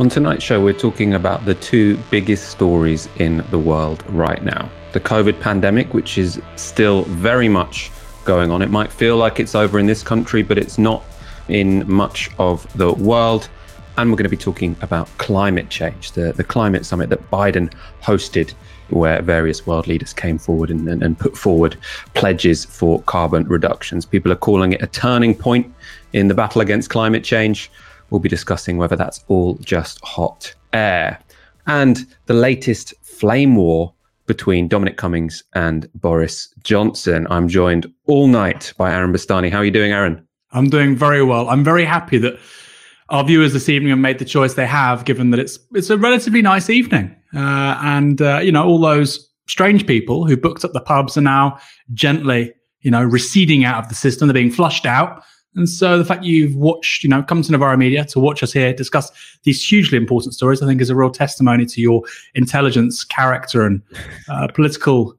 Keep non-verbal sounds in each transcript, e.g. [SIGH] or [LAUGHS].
On tonight's show, we're talking about the two biggest stories in the world right now the COVID pandemic, which is still very much going on. It might feel like it's over in this country, but it's not in much of the world. And we're going to be talking about climate change, the, the climate summit that Biden hosted, where various world leaders came forward and, and, and put forward pledges for carbon reductions. People are calling it a turning point in the battle against climate change. We'll be discussing whether that's all just hot air. And the latest flame war between Dominic Cummings and Boris Johnson. I'm joined all night by Aaron Bastani. How are you doing, Aaron? I'm doing very well. I'm very happy that our viewers this evening have made the choice they have, given that it's it's a relatively nice evening, uh, and uh, you know all those strange people who booked up the pubs are now gently, you know, receding out of the system. They're being flushed out. And so the fact you've watched, you know, come to Novara Media to watch us here discuss these hugely important stories, I think is a real testimony to your intelligence, character, and uh, [LAUGHS] political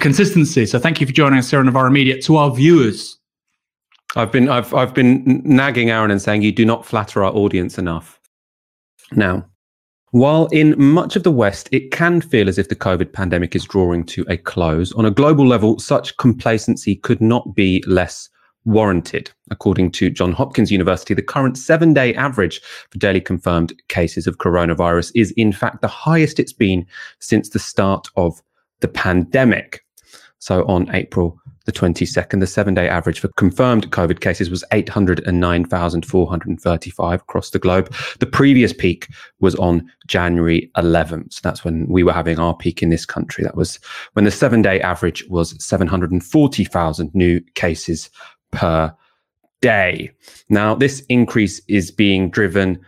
consistency. So thank you for joining us here on Media. To our viewers, I've been I've I've been nagging Aaron and saying you do not flatter our audience enough. Now, while in much of the West it can feel as if the COVID pandemic is drawing to a close, on a global level, such complacency could not be less warranted. According to Johns Hopkins University, the current seven day average for daily confirmed cases of coronavirus is, in fact, the highest it's been since the start of the pandemic. So on April the 22nd, the seven day average for confirmed COVID cases was 809,435 across the globe. The previous peak was on January 11th. So that's when we were having our peak in this country. That was when the seven day average was 740,000 new cases per day. Now, this increase is being driven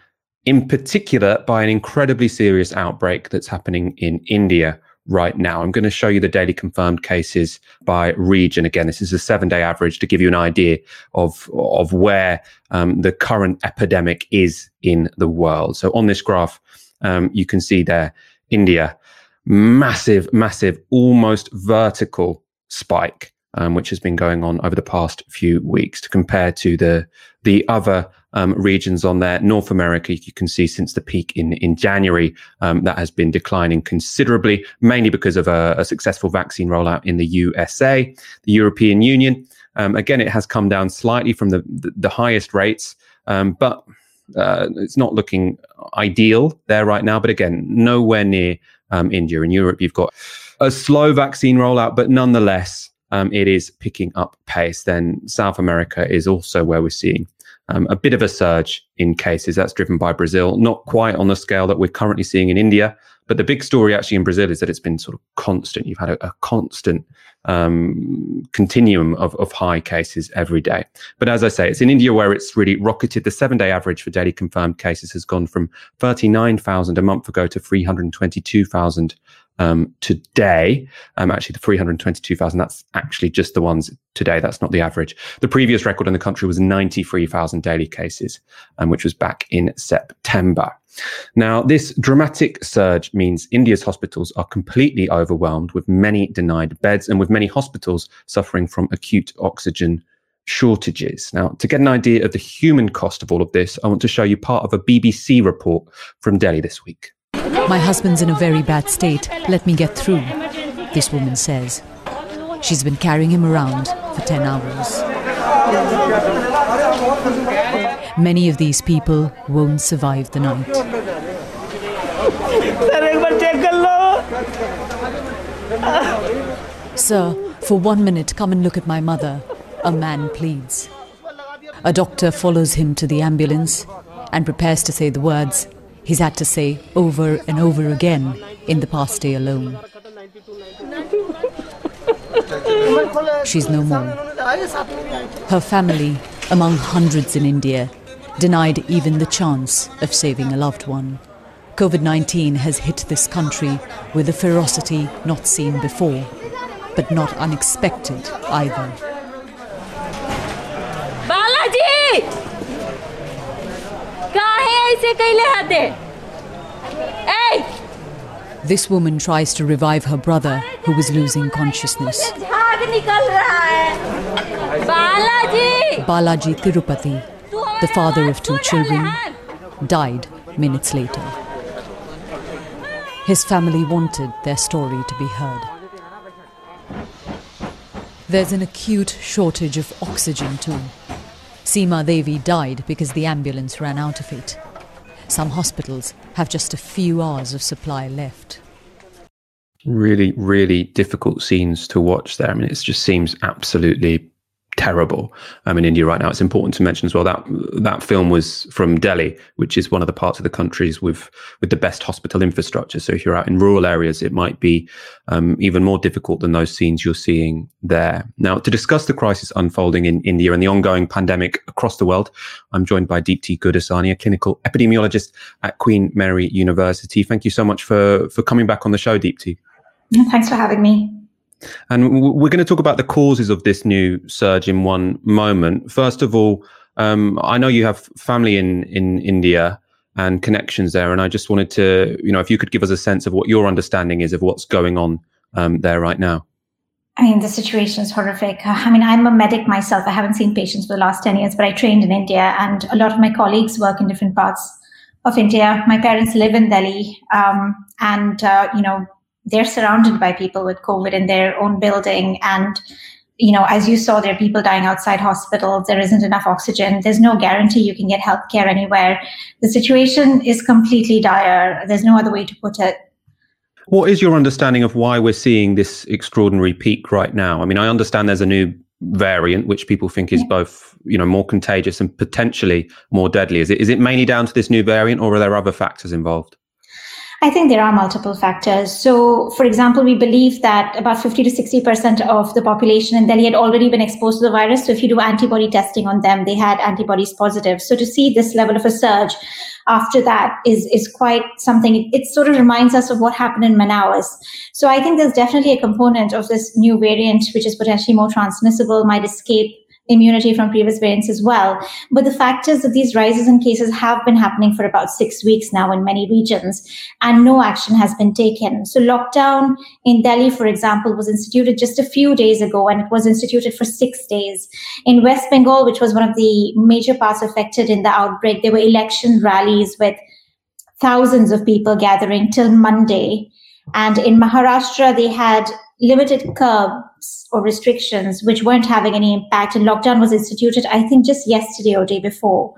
in particular by an incredibly serious outbreak that's happening in India right now. I'm going to show you the daily confirmed cases by region. Again, this is a seven day average to give you an idea of, of where um, the current epidemic is in the world. So on this graph, um, you can see there, India, massive, massive, almost vertical spike um, which has been going on over the past few weeks to compare to the the other um, regions on there. North America, you can see since the peak in in January, um, that has been declining considerably, mainly because of a, a, successful vaccine rollout in the USA, the European Union. Um, again, it has come down slightly from the the, the highest rates, um, but uh, it's not looking ideal there right now. But again, nowhere near um, India. In Europe, you've got a slow vaccine rollout, but nonetheless, um, it is picking up pace. Then South America is also where we're seeing um, a bit of a surge in cases. That's driven by Brazil, not quite on the scale that we're currently seeing in India. But the big story actually in Brazil is that it's been sort of constant. You've had a, a constant um, continuum of, of high cases every day. But as I say, it's in India where it's really rocketed. The seven day average for daily confirmed cases has gone from 39,000 a month ago to 322,000 um, today. Um, actually, the 322,000, that's actually just the ones today. That's not the average. The previous record in the country was 93,000 daily cases, um, which was back in September. Now, this dramatic surge means India's hospitals are completely overwhelmed with many denied beds and with many hospitals suffering from acute oxygen shortages. Now, to get an idea of the human cost of all of this, I want to show you part of a BBC report from Delhi this week. My husband's in a very bad state. Let me get through, this woman says. She's been carrying him around for 10 hours. Many of these people won't survive the night. Sir, for one minute, come and look at my mother, a man pleads. A doctor follows him to the ambulance and prepares to say the words he's had to say over and over again in the past day alone. She's no more. Her family, among hundreds in India, denied even the chance of saving a loved one. COVID 19 has hit this country with a ferocity not seen before, but not unexpected either. This woman tries to revive her brother who was losing consciousness. Balaji Tirupati, the father of two children, died minutes later. His family wanted their story to be heard. There's an acute shortage of oxygen too. Seema Devi died because the ambulance ran out of it. Some hospitals have just a few hours of supply left. Really, really difficult scenes to watch there. I mean, it just seems absolutely terrible um, in India right now. It's important to mention as well that that film was from Delhi, which is one of the parts of the countries with with the best hospital infrastructure. So if you're out in rural areas, it might be um, even more difficult than those scenes you're seeing there. Now, to discuss the crisis unfolding in India and the ongoing pandemic across the world, I'm joined by Deepti Gurdasani, a clinical epidemiologist at Queen Mary University. Thank you so much for for coming back on the show, Deepti. Thanks for having me. And we're going to talk about the causes of this new surge in one moment. First of all, um, I know you have family in in India and connections there, and I just wanted to, you know, if you could give us a sense of what your understanding is of what's going on um, there right now. I mean, the situation is horrific. I mean, I'm a medic myself. I haven't seen patients for the last 10 years, but I trained in India, and a lot of my colleagues work in different parts of India. My parents live in Delhi, um, and, uh, you know, they're surrounded by people with COVID in their own building. And, you know, as you saw, there are people dying outside hospitals. There isn't enough oxygen. There's no guarantee you can get healthcare anywhere. The situation is completely dire. There's no other way to put it. What is your understanding of why we're seeing this extraordinary peak right now? I mean, I understand there's a new variant which people think is both you know more contagious and potentially more deadly is it is it mainly down to this new variant or are there other factors involved I think there are multiple factors. So, for example, we believe that about 50 to 60% of the population in Delhi had already been exposed to the virus. So, if you do antibody testing on them, they had antibodies positive. So, to see this level of a surge after that is, is quite something. It, it sort of reminds us of what happened in Manaus. So, I think there's definitely a component of this new variant, which is potentially more transmissible, might escape immunity from previous variants as well. But the fact is that these rises in cases have been happening for about six weeks now in many regions, and no action has been taken. So, lockdown in Delhi, for example, was instituted just a few days ago, and it was instituted for six days. In West Bengal, which was one of the major parts affected in the outbreak, there were election rallies with thousands of people gathering till Monday. And in Maharashtra, they had limited curbs or restrictions which weren't having any impact and lockdown was instituted i think just yesterday or day before.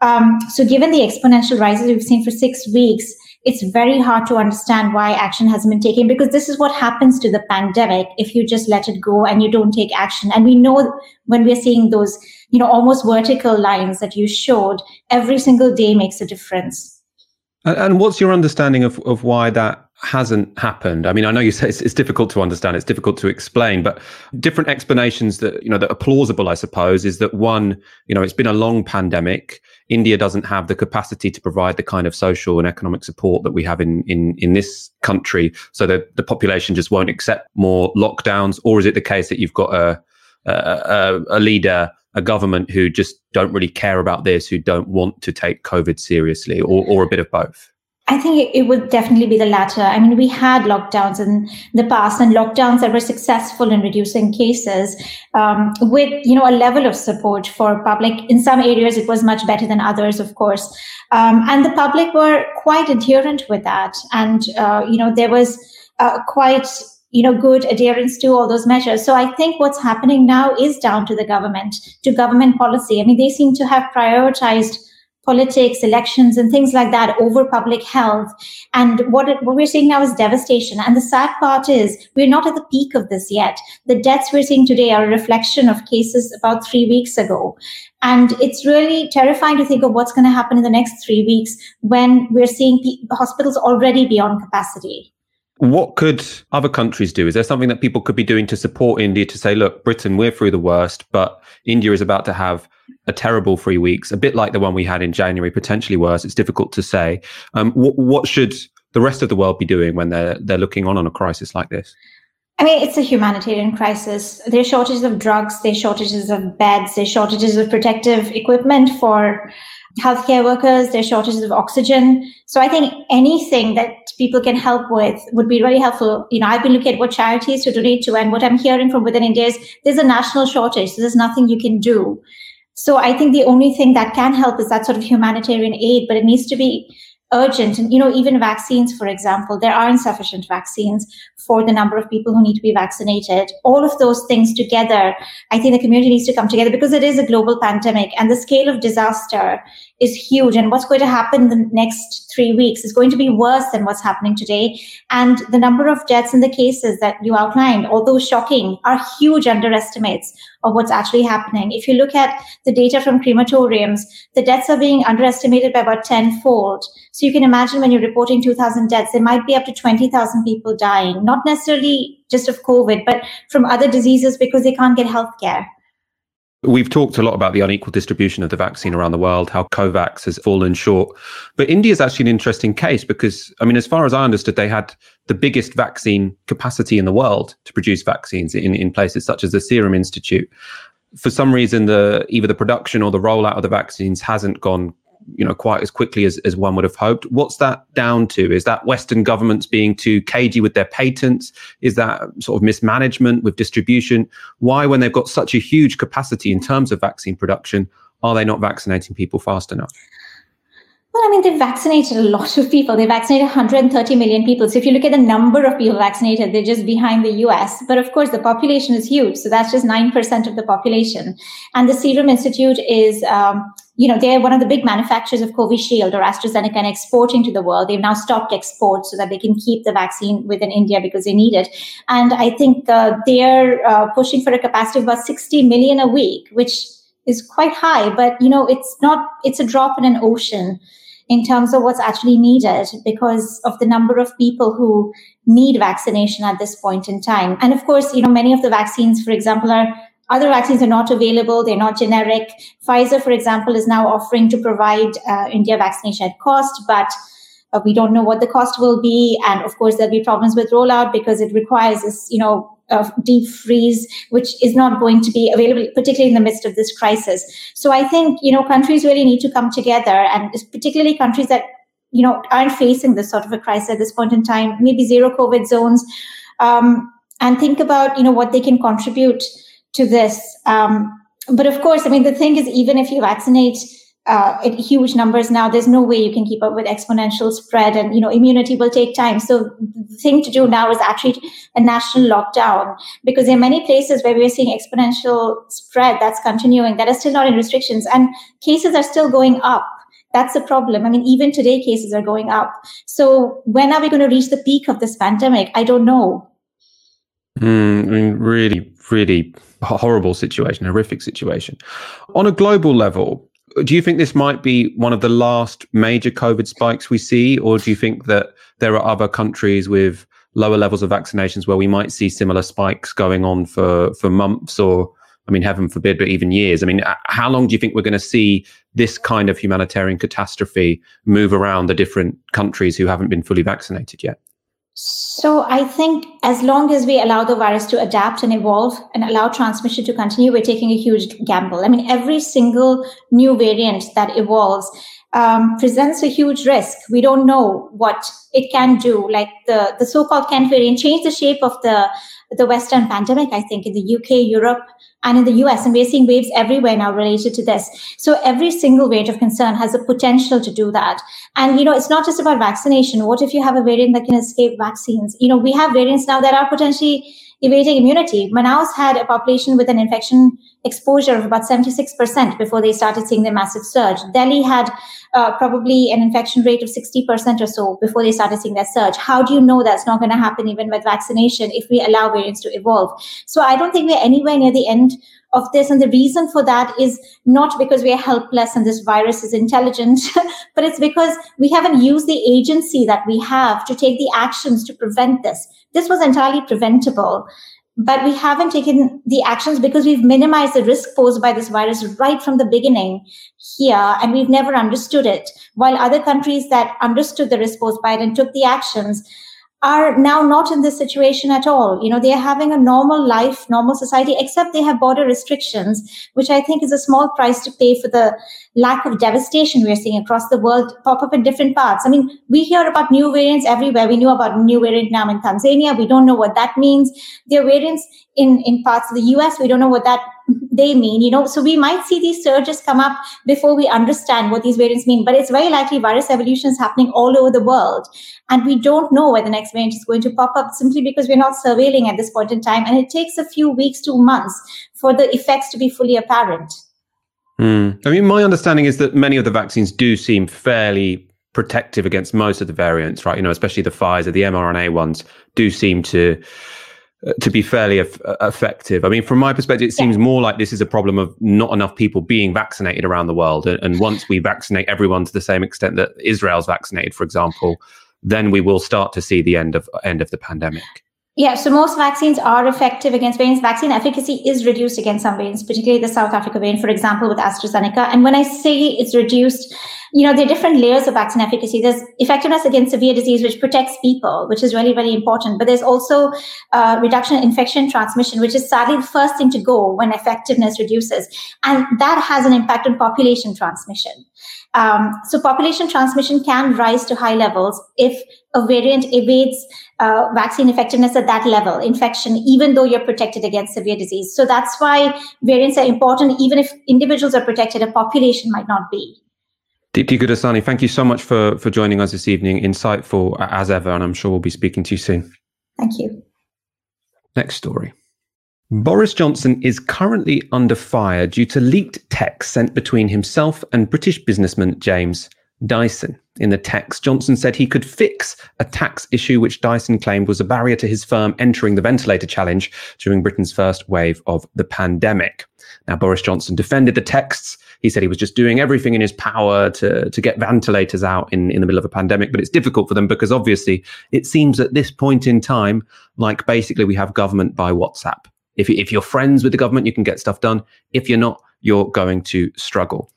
Um, so given the exponential rises we've seen for six weeks it's very hard to understand why action hasn't been taken because this is what happens to the pandemic if you just let it go and you don't take action. And we know when we're seeing those you know almost vertical lines that you showed every single day makes a difference. And what's your understanding of, of why that hasn't happened? I mean, I know you say it's, it's, difficult to understand, it's difficult to explain, but different explanations that you know that are plausible, I suppose, is that one, you know, it's been a long pandemic. India doesn't have the capacity to provide the kind of social and economic support that we have in in in this country, so that the population just won't accept more lockdowns. Or is it the case that you've got a a, a leader a government who just don't really care about this, who don't want to take COVID seriously, or, or a bit of both? I think it would definitely be the latter. I mean, we had lockdowns in the past, and lockdowns that were successful in reducing cases um, with, you know, a level of support for public. In some areas, it was much better than others, of course, um, and the public were quite adherent with that. And uh, you know, there was uh, quite you know good adherence to all those measures. So I think what's happening now is down to the government, to government policy. I mean, they seem to have prioritized politics, elections, and things like that over public health. And what, it, what we're seeing now is devastation. And the sad part is we're not at the peak of this yet. The deaths we're seeing today are a reflection of cases about three weeks ago. And it's really terrifying to think of what's going to happen in the next three weeks when we're seeing hospitals already beyond capacity. What could other countries do? Is there something that people could be doing to support India to say, look, Britain, we're through the worst, but India is about to have a terrible three weeks, a bit like the one we had in January, potentially worse. It's difficult to say. Um, what, what should the rest of the world be doing when they're they're looking on on a crisis like this? I mean, it's a humanitarian crisis. There are shortages of drugs, there are shortages of beds, there are shortages of protective equipment for healthcare workers, there are shortages of oxygen. So I think anything that people can help with would be really helpful. You know, I've been looking at what charities to donate to, and what I'm hearing from within India is there's a national shortage. So there's nothing you can do. So I think the only thing that can help is that sort of humanitarian aid, but it needs to be urgent. And, you know, even vaccines, for example, there are insufficient vaccines for the number of people who need to be vaccinated. All of those things together, I think the community needs to come together because it is a global pandemic and the scale of disaster is huge. And what's going to happen in the next three weeks is going to be worse than what's happening today. And the number of deaths in the cases that you outlined, although shocking, are huge underestimates of what's actually happening. If you look at the data from crematoriums, the deaths are being underestimated by about tenfold. So you can imagine when you're reporting 2,000 deaths, there might be up to 20,000 people dying, not necessarily just of COVID, but from other diseases because they can't get health care. We've talked a lot about the unequal distribution of the vaccine around the world, how COVAX has fallen short. But India is actually an interesting case because, I mean, as far as I understood, they had the biggest vaccine capacity in the world to produce vaccines in, in places such as the Serum Institute. For some reason, the either the production or the rollout of the vaccines hasn't gone you know quite as quickly as, as one would have hoped what's that down to is that western governments being too cagey with their patents is that sort of mismanagement with distribution why when they've got such a huge capacity in terms of vaccine production are they not vaccinating people fast enough well, I mean, they've vaccinated a lot of people. They've vaccinated 130 million people. So if you look at the number of people vaccinated, they're just behind the US. But of course, the population is huge. So that's just 9% of the population. And the Serum Institute is, um, you know, they're one of the big manufacturers of Covishield or AstraZeneca and exporting to the world. They've now stopped exports so that they can keep the vaccine within India because they need it. And I think uh, they're uh, pushing for a capacity of about 60 million a week, which is quite high. But, you know, it's not, it's a drop in an ocean in terms of what's actually needed because of the number of people who need vaccination at this point in time. And of course, you know, many of the vaccines, for example, are other vaccines are not available. They're not generic. Pfizer, for example, is now offering to provide uh, India vaccination at cost, but uh, we don't know what the cost will be. And of course, there'll be problems with rollout because it requires this, you know, of deep freeze, which is not going to be available, particularly in the midst of this crisis. So I think, you know, countries really need to come together and particularly countries that, you know, aren't facing this sort of a crisis at this point in time, maybe zero COVID zones, um, and think about, you know, what they can contribute to this. Um, but of course, I mean, the thing is, even if you vaccinate uh, huge numbers now, there's no way you can keep up with exponential spread, and you know immunity will take time. So the thing to do now is actually a national lockdown because there are many places where we're seeing exponential spread that's continuing that are still not in restrictions, and cases are still going up. That's the problem. I mean, even today, cases are going up. So when are we going to reach the peak of this pandemic? I don't know. Mm, I mean, really, really horrible situation, horrific situation. On a global level, do you think this might be one of the last major COVID spikes we see, or do you think that there are other countries with lower levels of vaccinations where we might see similar spikes going on for for months or I mean, heaven forbid, but even years. I mean, how long do you think we're going to see this kind of humanitarian catastrophe move around the different countries who haven't been fully vaccinated yet? So I think as long as we allow the virus to adapt and evolve and allow transmission to continue, we're taking a huge gamble. I mean, every single new variant that evolves um, presents a huge risk. We don't know what it can do. Like the, the so-called Kent variant changed the shape of the, the Western pandemic, I think, in the UK, Europe, and in the US. And we're seeing waves everywhere now related to this. So every single variant of concern has the potential to do that. And, you know, it's not just about vaccination. What if you have a variant that can escape vaccines? You know, we have variants now that are potentially evading immunity. Manaus had a population with an infection exposure of about 76% before they started seeing the massive surge. Delhi had uh, probably an infection rate of 60% or so before they started seeing that surge. How do you know that's not going to happen even with vaccination if we allow variants to evolve? So I don't think we're anywhere near the end of this. And the reason for that is not because we are helpless and this virus is intelligent, [LAUGHS] but it's because we haven't used the agency that we have to take the actions to prevent this. This was entirely preventable but we haven't taken the actions because we've minimized the risk posed by this virus right from the beginning here and we've never understood it. While other countries that understood the risk posed by it and took the actions are now not in this situation at all. You know, they are having a normal life, normal society, except they have border restrictions, which I think is a small price to pay for the lack of devastation we're seeing across the world pop up in different parts. I mean, we hear about new variants everywhere. We knew about new variant now in Tanzania. We don't know what that means. There are variants in, in parts of the US. We don't know what that they mean. You know, so we might see these surges come up before we understand what these variants mean. But it's very likely virus evolution is happening all over the world, and we don't know where the next variant is going to pop up simply because we're not surveilling at this point in time, and it takes a few weeks to months for the effects to be fully apparent. Mm. I mean, my understanding is that many of the vaccines do seem fairly protective against most of the variants, right? You know, especially the Pfizer, the mRNA ones do seem to to be fairly uh, effective. I mean, from my perspective, it seems yeah. more like this is a problem of not enough people being vaccinated around the world. And, and once we vaccinate everyone to the same extent that Israel's vaccinated, for example, then we will start to see the end of end of the pandemic. Yeah, so most vaccines are effective against variants. Vaccine efficacy is reduced against some variants, particularly the South Africa variant, for example, with AstraZeneca. And when I say it's reduced, you know, there are different layers of vaccine efficacy. There's effectiveness against severe disease, which protects people, which is really, really important. But there's also uh, reduction in infection transmission, which is sadly the first thing to go when effectiveness reduces. And that has an impact on population transmission. Um, so population transmission can rise to high levels if a variant evades uh, vaccine effectiveness at that level, infection, even though you're protected against severe disease. So that's why variants are important. Even if individuals are protected, a population might not be. Deepti Gurdasani, thank you so much for, for joining us this evening. Insightful as ever, and I'm sure we'll be speaking to you soon. Thank you. Next story. Boris Johnson is currently under fire due to leaked texts sent between himself and British businessman James Dyson. In the text, Johnson said he could fix a tax issue which Dyson claimed was a barrier to his firm entering the ventilator challenge during Britain's first wave of the pandemic. Now, Boris Johnson defended the texts. He said he was just doing everything in his power to, to get ventilators out in, in the middle of a pandemic, but it's difficult for them because obviously it seems at this point in time like basically we have government by WhatsApp. If, if you're friends with the government, you can get stuff done. If you're not, you're going to struggle.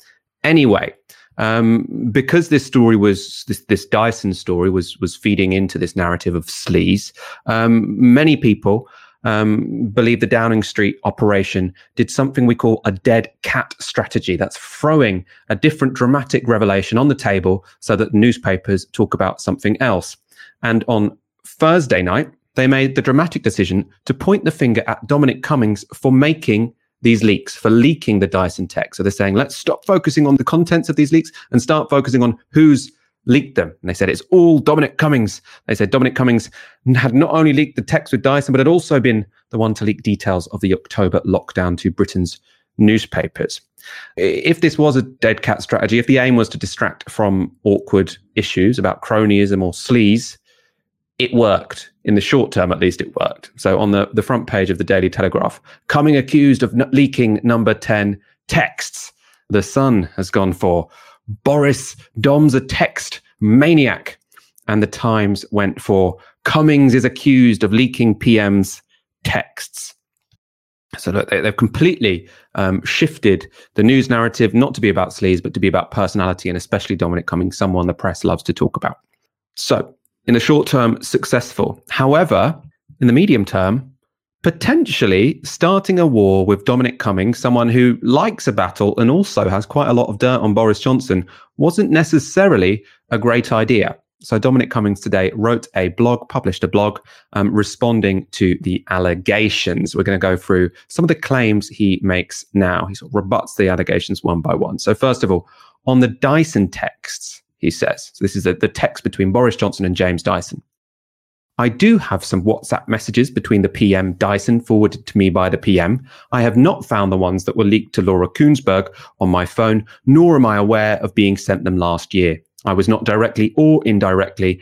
Anyway, um, because this story was this, this Dyson story was was feeding into this narrative of sleaze. Um, many people um, believe the Downing Street operation did something we call a dead cat strategy. That's throwing a different dramatic revelation on the table so that newspapers talk about something else. And on Thursday night, they made the dramatic decision to point the finger at Dominic Cummings for making these leaks, for leaking the Dyson tech. So they're saying, let's stop focusing on the contents of these leaks and start focusing on who's leaked them. And they said it's all Dominic Cummings. They said Dominic Cummings had not only leaked the text with Dyson, but had also been the one to leak details of the October lockdown to Britain's newspapers. If this was a dead cat strategy, if the aim was to distract from awkward issues about cronyism or sleaze, it worked. In the short term at least it worked. So on the, the front page of the daily telegraph Cummings accused of n- leaking number 10 texts. The sun has gone for boris dom's a text maniac. And the times went for cummings is accused of leaking pm's texts. So look, they, have completely um, shifted the news narrative not to be about sleaze but to be about personality and especially dominic cummings someone the press loves to talk about. So in the short term successful. However, in the medium term, potentially starting a war with Dominic Cummings, someone who likes a battle and also has quite a lot of dirt on Boris Johnson, wasn't necessarily a great idea. So Dominic Cummings today wrote a blog, published a blog um, responding to the allegations. We're going to go through some of the claims he makes now. He sort of rebuts the allegations one by one. So first of all, on the Dyson texts, he says. So this is the, the text between Boris Johnson and James Dyson. I do have some WhatsApp messages between the PM Dyson forwarded to me by the PM. I have not found the ones that were leaked to Laura Kuenssberg on my phone, nor am I aware of being sent them last year. I was not directly or indirectly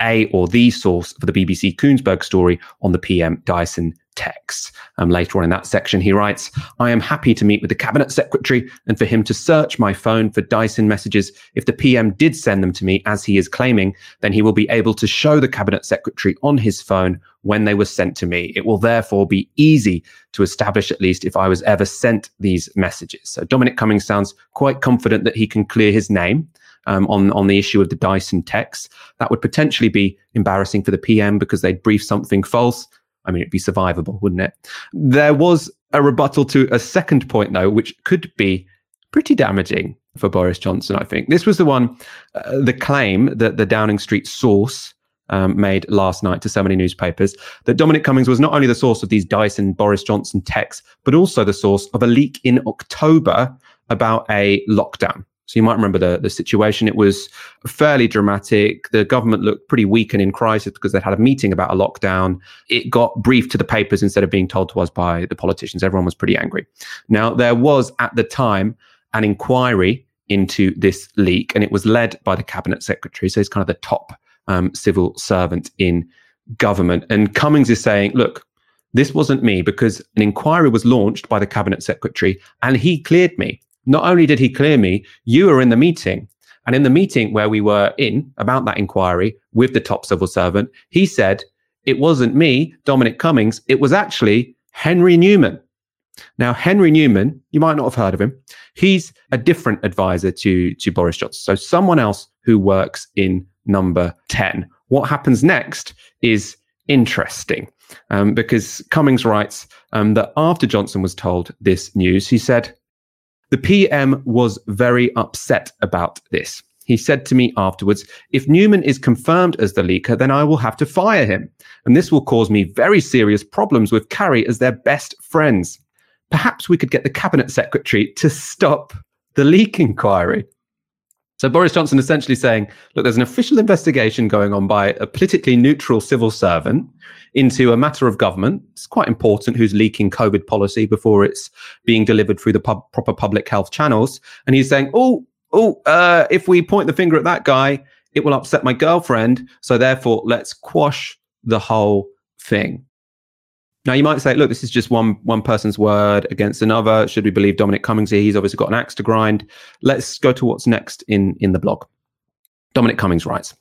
a or the source for the BBC Kuenssberg story on the PM Dyson text. Um, later on in that section, he writes, I am happy to meet with the cabinet secretary and for him to search my phone for Dyson messages. If the PM did send them to me, as he is claiming, then he will be able to show the cabinet secretary on his phone when they were sent to me. It will therefore be easy to establish at least if I was ever sent these messages. So Dominic Cummings sounds quite confident that he can clear his name. Um, on on the issue of the Dyson text, that would potentially be embarrassing for the PM because they'd brief something false I mean, it'd be survivable, wouldn't it? There was a rebuttal to a second point, though, which could be pretty damaging for Boris Johnson, I think. This was the one, uh, the claim that the Downing Street source um, made last night to so many newspapers that Dominic Cummings was not only the source of these Dyson Boris Johnson texts, but also the source of a leak in October about a lockdown. So you might remember the, the situation. It was fairly dramatic. The government looked pretty weak and in crisis because they'd had a meeting about a lockdown. It got briefed to the papers instead of being told to us by the politicians. Everyone was pretty angry. Now, there was at the time an inquiry into this leak, and it was led by the cabinet secretary. So he's kind of the top um, civil servant in government. And Cummings is saying, look, this wasn't me because an inquiry was launched by the cabinet secretary and he cleared me. Not only did he clear me, you were in the meeting. And in the meeting where we were in about that inquiry with the top civil servant, he said, it wasn't me, Dominic Cummings, it was actually Henry Newman. Now, Henry Newman, you might not have heard of him. He's a different advisor to, to Boris Johnson. So someone else who works in number 10. What happens next is interesting um, because Cummings writes um, that after Johnson was told this news, he said, the PM was very upset about this. He said to me afterwards, if Newman is confirmed as the leaker, then I will have to fire him. And this will cause me very serious problems with Carrie as their best friends. Perhaps we could get the cabinet secretary to stop the leak inquiry. So Boris Johnson essentially saying, look, there's an official investigation going on by a politically neutral civil servant into a matter of government. It's quite important who's leaking COVID policy before it's being delivered through the pub- proper public health channels. And he's saying, oh, oh, uh, if we point the finger at that guy, it will upset my girlfriend. So therefore, let's quash the whole thing. Now you might say, look, this is just one one person's word against another. Should we believe Dominic Cummings here? He's obviously got an axe to grind. Let's go to what's next in in the blog. Dominic Cummings writes.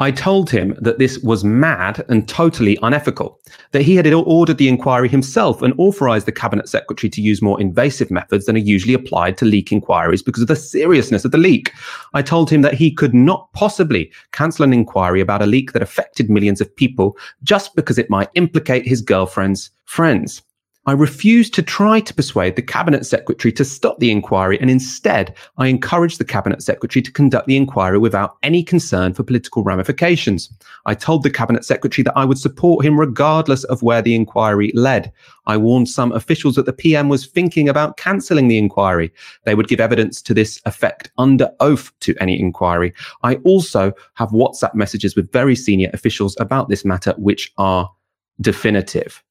I told him that this was mad and totally unethical, that he had ordered the inquiry himself and authorized the cabinet secretary to use more invasive methods than are usually applied to leak inquiries because of the seriousness of the leak. I told him that he could not possibly cancel an inquiry about a leak that affected millions of people just because it might implicate his girlfriend's friends. I refused to try to persuade the cabinet secretary to stop the inquiry, and instead, I encouraged the cabinet secretary to conduct the inquiry without any concern for political ramifications. I told the cabinet secretary that I would support him regardless of where the inquiry led. I warned some officials that the PM was thinking about cancelling the inquiry. They would give evidence to this effect under oath to any inquiry. I also have WhatsApp messages with very senior officials about this matter, which are definitive.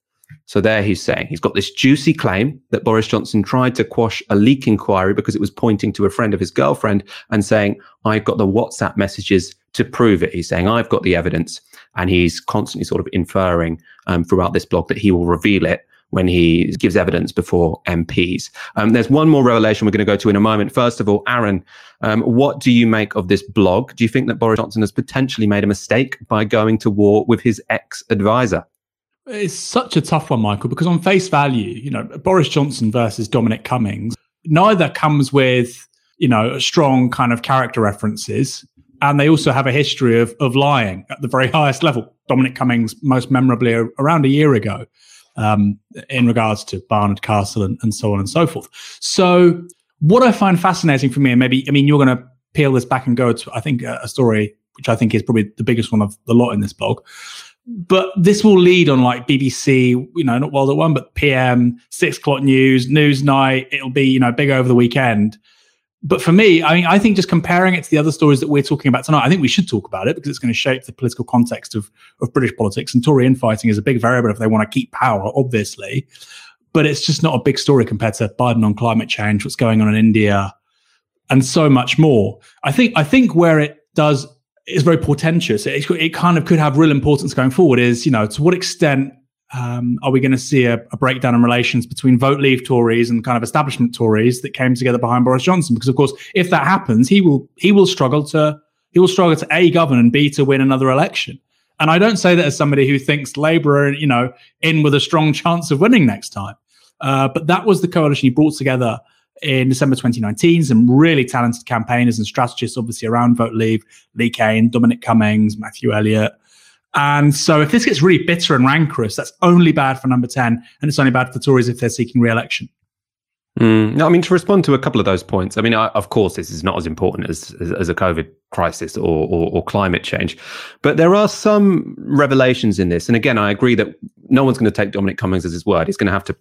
So there he's saying he's got this juicy claim that Boris Johnson tried to quash a leak inquiry because it was pointing to a friend of his girlfriend and saying, I've got the WhatsApp messages to prove it. He's saying, I've got the evidence. And he's constantly sort of inferring um, throughout this blog that he will reveal it when he gives evidence before MPs. Um, there's one more revelation we're going to go to in a moment. First of all, Aaron, um, what do you make of this blog? Do you think that Boris Johnson has potentially made a mistake by going to war with his ex advisor? It's such a tough one, Michael, because on face value, you know, Boris Johnson versus Dominic Cummings, neither comes with, you know, strong kind of character references. And they also have a history of, of lying at the very [LAUGHS] highest level. Dominic Cummings, most memorably around a year ago, um, in regards to Barnard Castle and, and so on and so forth. So, what I find fascinating for me, and maybe, I mean, you're going to peel this back and go to, I think, a, a story which I think is probably the biggest one of the lot in this blog, but this will lead on like BBC, you know, not World at One, but PM, six o'clock news, Newsnight. It'll be, you know, big over the weekend. But for me, I mean, I think just comparing it to the other stories that we're talking about tonight, I think we should talk about it because it's going to shape the political context of, of British politics. And Tory infighting is a big variable if they want to keep power, obviously. But it's just not a big story compared to Biden on climate change, what's going on in India, and so much more. I think I think where it does is very portentous. It, it, kind of could have real importance going forward. Is you know to what extent um, are we going to see a, a, breakdown in relations between vote leave Tories and kind of establishment Tories that came together behind Boris Johnson? Because of course, if that happens, he will he will struggle to he will struggle to a govern and b to win another election. And I don't say that as somebody who thinks Labour are you know in with a strong chance of winning next time. Uh, but that was the coalition he brought together in December 2019. Some really talented campaigners and strategists, obviously, around Vote Leave, Lee Cain, Dominic Cummings, Matthew Elliott. And so if this gets really bitter and rancorous, that's only bad for number 10. And it's only bad for the Tories if they're seeking re election. Mm, no, I mean to respond to a couple of those points. I mean, I, of course, this is not as important as as, as a COVID crisis or, or, or climate change, but there are some revelations in this. And again, I agree that no one's going to take Dominic Cummings as his word. He's going to have to,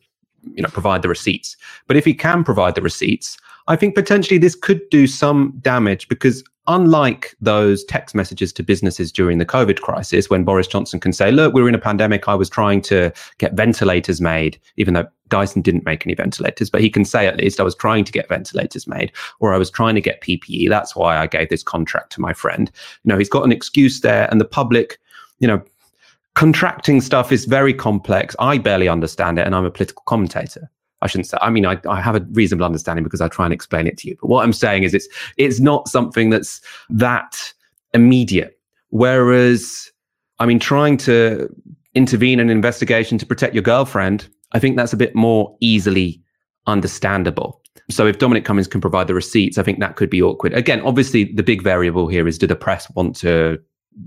you know, provide the receipts. But if he can provide the receipts, I think potentially this could do some damage because unlike those text messages to businesses during the COVID crisis, when Boris Johnson can say, look, we are in a pandemic. I was trying to get ventilators made, even though Dyson didn't make any ventilators, but he can say at least I was trying to get ventilators made or I was trying to get PPE. That's why I gave this contract to my friend. You know, he's got an excuse there and the public, you know, contracting stuff is very complex. I barely understand it and I'm a political commentator. I shouldn't say. I mean, I, I have a reasonable understanding because I try and explain it to you. But what I'm saying is, it's it's not something that's that immediate. Whereas, I mean, trying to intervene in an investigation to protect your girlfriend, I think that's a bit more easily understandable. So if Dominic Cummings can provide the receipts, I think that could be awkward. Again, obviously, the big variable here is do the press want to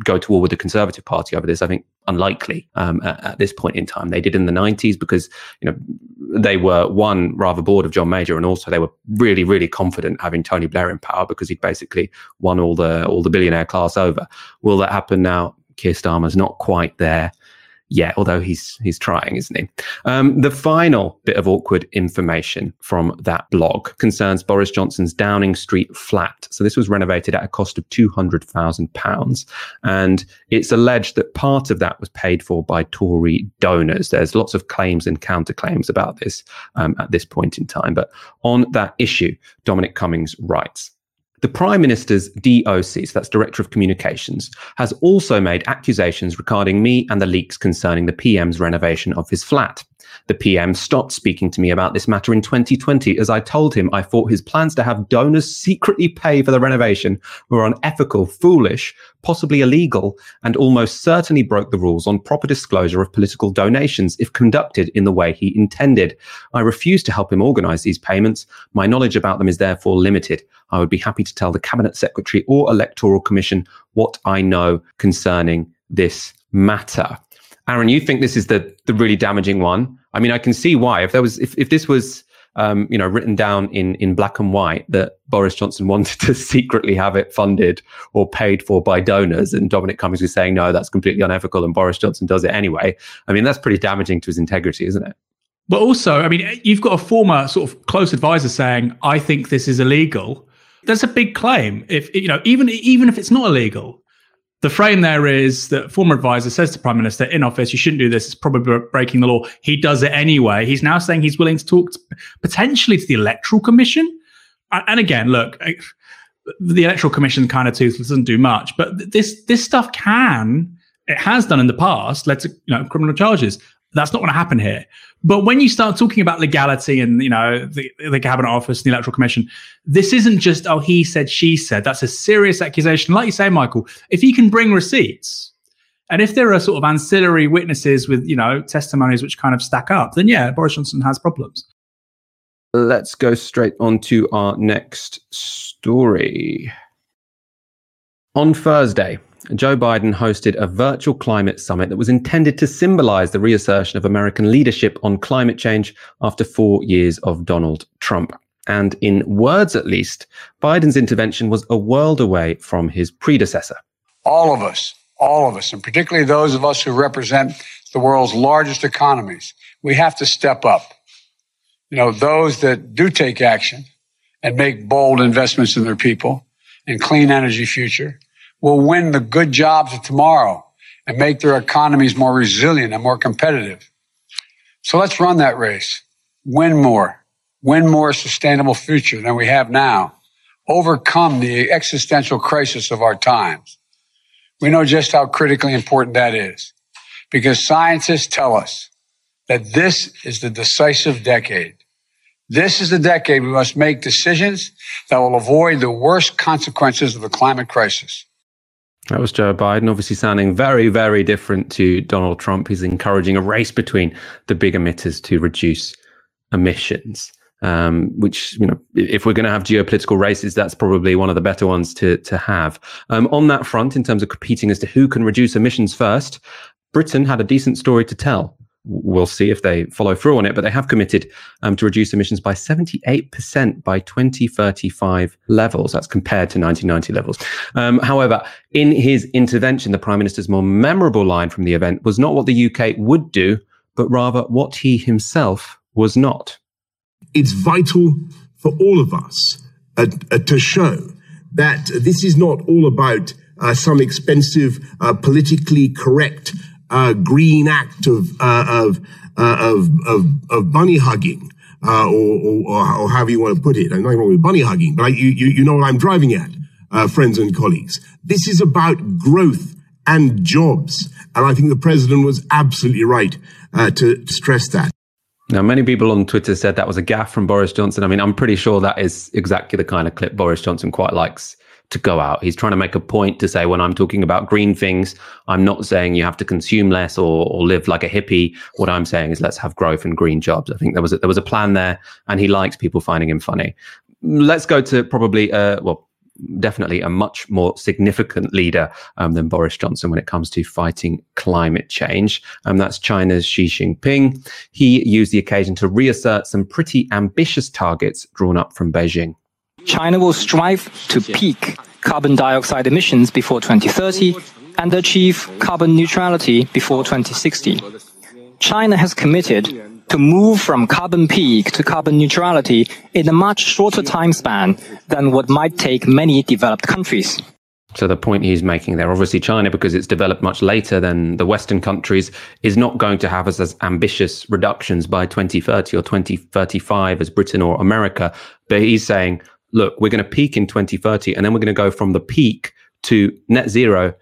go to war with the Conservative Party over this. I think unlikely um, at, at, this point in time. They did in the 90s because you know they were one rather bored of John Major, and also they were really, really confident having Tony Blair in power because he'd basically won all the all the billionaire class over. Will that happen now? Keir Starmer's not quite there yet, although he's he's trying, isn't he? Um, the final bit of awkward information from that blog concerns Boris Johnson's Downing Street flat. So this was renovated at a cost of two hundred thousand pounds, and it's alleged that part of that was paid for by Tory donors. There's lots of claims and counterclaims about this um, at this point in time, but on that issue, Dominic Cummings writes. The Prime Minister's DOC, so that's Director of Communications, has also made accusations regarding me and the leaks concerning the PM's renovation of his flat. The PM stopped speaking to me about this matter in 2020 as I told him I thought his plans to have donors secretly pay for the renovation were unethical, foolish, possibly illegal, and almost certainly broke the rules on proper disclosure of political donations if conducted in the way he intended. I refuse to help him organize these payments. My knowledge about them is therefore limited. I would be happy to tell the Cabinet Secretary or Electoral Commission what I know concerning this matter. Aaron, you think this is the the really damaging one? I mean, I can see why. If there was, if, if this was, um, you know, written down in in black and white that Boris Johnson [LAUGHS] wanted to secretly have it funded or paid for by donors, and Dominic Cummings was saying no, that's completely unethical, and Boris Johnson does it anyway. I mean, that's pretty damaging to his integrity, isn't it? But also, I mean, you've got a former sort of close advisor saying, "I think this is illegal." That's a big claim. If you know, even even if it's not illegal, the frame there is that former advisor says to prime minister in office, you shouldn't do this. It's probably breaking the law. He does it anyway. He's now saying he's willing to talk to, potentially to the electoral commission. And again, look, the electoral commission kind of toothless doesn't do much, but this this stuff can it has done in the past led to you know criminal charges. That's not going to happen here. But when you start talking about legality and you know the, the cabinet office and the electoral commission, this isn't just oh he said she said. That's a serious accusation. Like you say, Michael, if he can bring receipts, and if there are sort of ancillary witnesses with you know testimonies which kind of stack up, then yeah, Boris Johnson has problems. Let's go straight on to our next story. On Thursday, Joe Biden hosted a virtual climate summit that was intended to symbolize the reassertion of American leadership on climate change after four years of Donald Trump. And in words at least, Biden's intervention was a world away from his predecessor. All of us, all of us, and particularly those of us who represent the world's largest economies, we have to step up. You know, those that do take action and make bold investments in their people and clean energy future will win the good jobs of tomorrow and make their economies more resilient and more competitive. So let's run that race. Win more. Win more sustainable future than we have now. Overcome the existential crisis of our times. We know just how critically important that is because scientists tell us that this is the decisive decade. This is the decade we must make decisions that will avoid the worst consequences of the climate crisis. That was Joe Biden, obviously sounding very, very different to Donald Trump. He's encouraging a race between the big emitters to reduce emissions. Um, which you know, if we're going to have geopolitical races, that's probably one of the better ones to to have. Um, on that front, in terms of competing as to who can reduce emissions first, Britain had a decent story to tell we'll see if they follow through on it, but they have committed um, to reduce emissions by 78% by 2035 levels. That's compared to 1990 levels. Um, however, in his intervention, the Prime Minister's more memorable line from the event was not what the UK would do, but rather what he himself was not. It's vital for all of us uh, uh, to show that this is not all about uh, some expensive, uh, politically correct uh, green act of uh, of, of, of of bunny hugging. Or, or, or, however you want to put it. I'm not wrong with bunny hugging, but I, you, you, you know what I'm driving at, friends and colleagues. This is about growth and jobs. And I think the president was absolutely right to stress that. Now, many people on Twitter said that was a gaffe from Boris Johnson. I mean, I'm pretty sure that is exactly the kind of clip Boris Johnson quite likes to go out. He's trying to make a point to say, when I'm talking about green things, I'm not saying you have to consume less or, or live like a hippie. What I'm saying is let's have growth and green jobs. I think there was a, there was a plan there, and he likes people finding him funny. Let's go to probably, uh, well, definitely a much more significant leader um, than Boris Johnson when it comes to fighting climate change. And um, that's China's Xi Jinping. He used the occasion to reassert some pretty ambitious targets drawn up from Beijing. China will strive to peak carbon dioxide emissions before 2030 and achieve carbon neutrality before 2060. China has committed to move from carbon peak to carbon neutrality in a much shorter time span than what might take many developed countries. So the point he's making there, obviously China, because it's developed much later than the Western countries, is not going to have as, as ambitious reductions by 2030 or 2035 as Britain or America. But he's saying, look, we're going to peak in 2030 and then we're going to go from the peak to net zero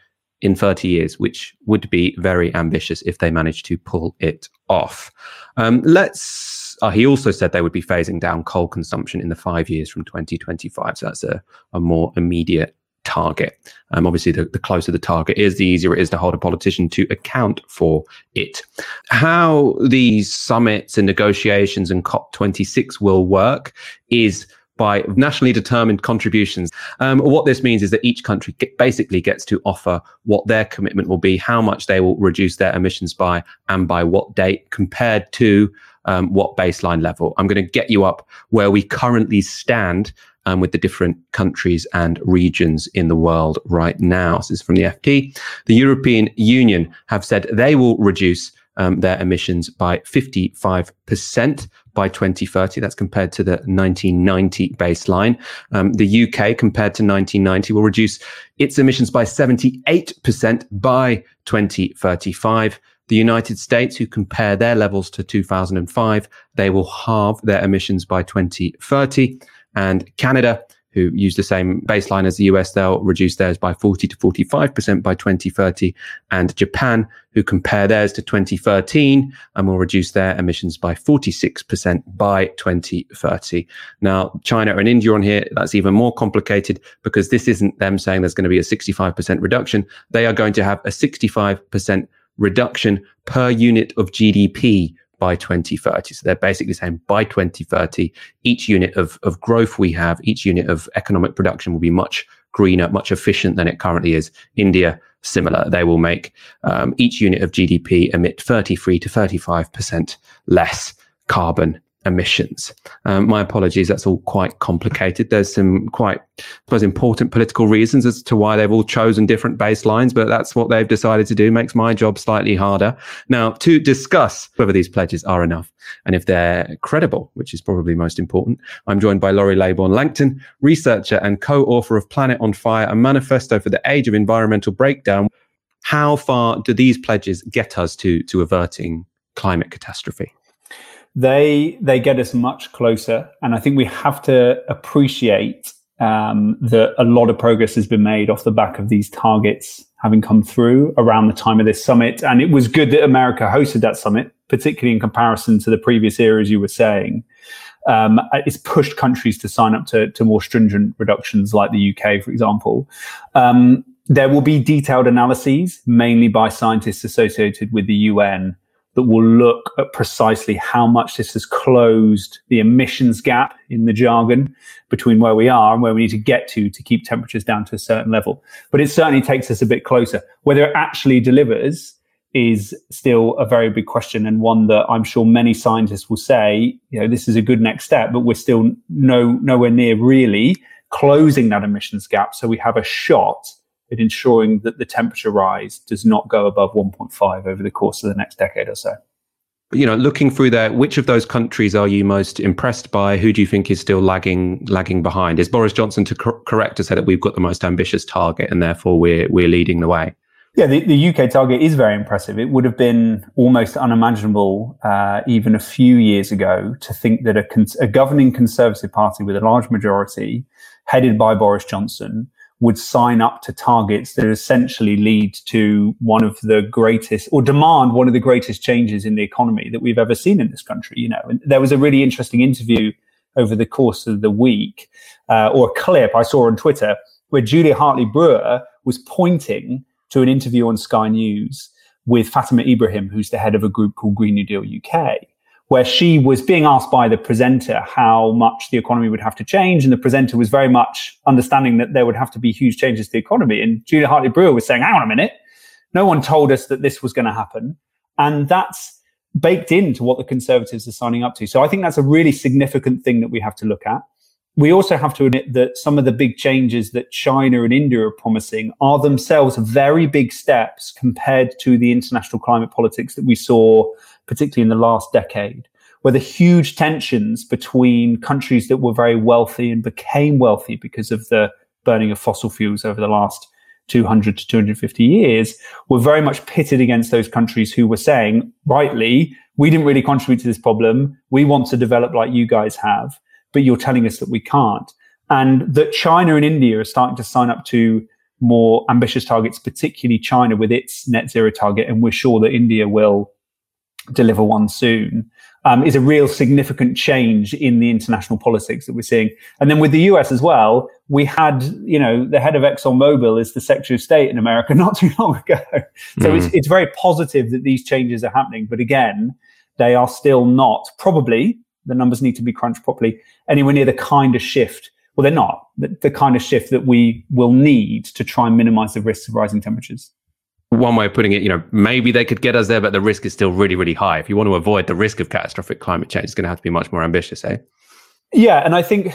in 30 years, which would be very ambitious if they manage to pull it off. Um, let's. Uh, he also said they would be phasing down coal consumption in the five years from 2025. So that's a, a more immediate target. Um, obviously, the, the closer the target is, the easier it is to hold a politician to account for it. How these summits and negotiations and COP26 will work is by nationally determined contributions. Um, what this means is that each country get, basically gets to offer what their commitment will be, how much they will reduce their emissions by, and by what date compared to um, what baseline level. I'm going to get you up where we currently stand um, with the different countries and regions in the world right now. This is from the FT. The European Union have said they will reduce um, their emissions by 55% by 2030. That's compared to the 1990 baseline. Um, the UK, compared to 1990, will reduce its emissions by 78% by 2035. The United States, who compare their levels to 2005, they will halve their emissions by 2030. And Canada, who use the same baseline as the US, they'll reduce theirs by 40 to 45% by 2030. And Japan, who compare theirs to 2013 and will reduce their emissions by 46% by 2030. Now, China and India on here, that's even more complicated because this isn't them saying there's going to be a 65% reduction. They are going to have a 65% reduction per unit of GDP by 2030. So they're basically saying by 2030, each unit of, of growth we have, each unit of economic production will be much greener, much efficient than it currently is. India, similar. They will make um, each unit of GDP emit 33 to 35% less carbon emissions. Um, my apologies, that's all quite complicated. There's some quite, I suppose, important political reasons as to why they've all chosen different baselines, but that's what they've decided to do. Makes my job slightly harder. Now, to discuss whether these pledges are enough and if they're credible, which is probably most important, I'm joined by Laurie Laybourn Langton, researcher and co-author of Planet on Fire, a manifesto for the age of environmental breakdown. How far do these pledges get us to, to averting climate catastrophe? They they get us much closer, and I think we have to appreciate um, that a lot of progress has been made off the back of these targets having come through around the time of this summit. And it was good that America hosted that summit, particularly in comparison to the previous eras you were saying. Um, it's pushed countries to sign up to, to more stringent reductions, like the UK, for example. Um, there will be detailed analyses, mainly by scientists associated with the UN, that will look at precisely how much this has closed the emissions gap in the jargon between where we are and where we need to get to to keep temperatures down to a certain level. But it certainly takes us a bit closer. Whether it actually delivers is still a very big question and one that I'm sure many scientists will say, you know, this is a good next step, but we're still no nowhere near really closing that emissions gap. So we have a shot at ensuring that the temperature rise does not go above 1.5 over the course of the next decade or so. You know, looking through there, which of those countries are you most impressed by? Who do you think is still lagging lagging behind? Is Boris Johnson to cor- correct to say that we've got the most ambitious target and therefore we're we're leading the way? Yeah, the, the UK target is very impressive. It would have been almost unimaginable uh, even a few years ago to think that a, cons- a governing Conservative Party with a large majority, headed by Boris Johnson, would sign up to targets that essentially lead to one of the greatest or demand one of the greatest changes in the economy that we've ever seen in this country. You know, and there was a really interesting interview over the course of the week, uh, or a clip I saw on Twitter where Julia Hartley Brewer was pointing to an interview on Sky News with Fatima Ibrahim, who's the head of a group called Green New Deal UK, where she was being asked by the presenter how much the economy would have to change. And the presenter was very much understanding that there would have to be huge changes to the economy. And Julia Hartley Brewer was saying, hang on a minute, no one told us that this was going to happen. And that's baked into what the Conservatives are signing up to. So I think that's a really significant thing that we have to look at we also have to admit that some of the big changes that China and India are promising are themselves very big steps compared to the international climate politics that we saw, particularly in the last decade, where the huge tensions between countries that were very wealthy and became wealthy because of the burning of fossil fuels over the last 200 to 250 years were very much pitted against those countries who were saying, rightly, we didn't really contribute to this problem. We want to develop like you guys have but you're telling us that we can't. And that China and India are starting to sign up to more ambitious targets, particularly China with its net zero target. And we're sure that India will deliver one soon. Um, is a real significant change in the international politics that we're seeing. And then with the US as well, we had, you know, the head of ExxonMobil is the Secretary of State in America [LAUGHS] not too long ago. So mm. it's, it's very positive that these changes are happening. But again, they are still not probably the numbers need to be crunched properly anywhere near the kind of shift well they're not the, the kind of shift that we will need to try and minimize the risks of rising temperatures one way of putting it, you know, maybe they could get us there, but the risk is still really, really high. If you want to avoid the risk of catastrophic climate change, it's going to have to be much more ambitious, eh? Yeah, and I think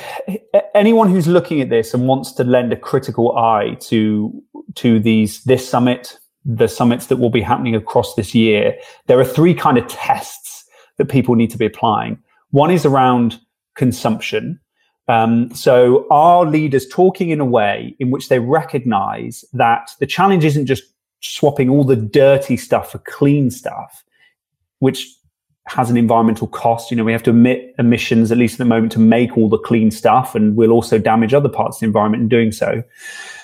anyone who's looking at this and wants to lend a critical eye to to these this summit, the summits that will be happening across this year, there are three kind of tests that people need to be applying. One is around consumption. Um, so are leaders talking in a way in which they recognize that the challenge isn't just swapping all the dirty stuff for clean stuff, which has an environmental cost. You know, we have to emit emissions, at least at the moment, to make all the clean stuff, and we'll also damage other parts of the environment in doing so.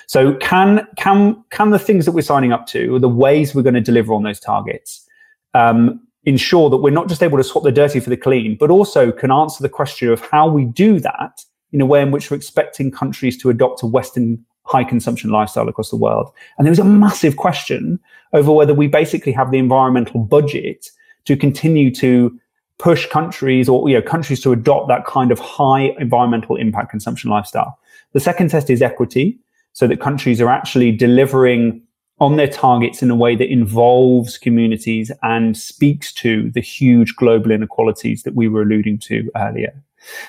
So can can can the things that we're signing up to, or the ways we're going to deliver on those targets, um, ensure that we're not just able to swap the dirty for the clean, but also can answer the question of how we do that in a way in which we're expecting countries to adopt a Western high consumption lifestyle across the world. And there was a massive question over whether we basically have the environmental budget to continue to push countries or you know countries to adopt that kind of high environmental impact consumption lifestyle. The second test is equity, so that countries are actually delivering on their targets in a way that involves communities and speaks to the huge global inequalities that we were alluding to earlier.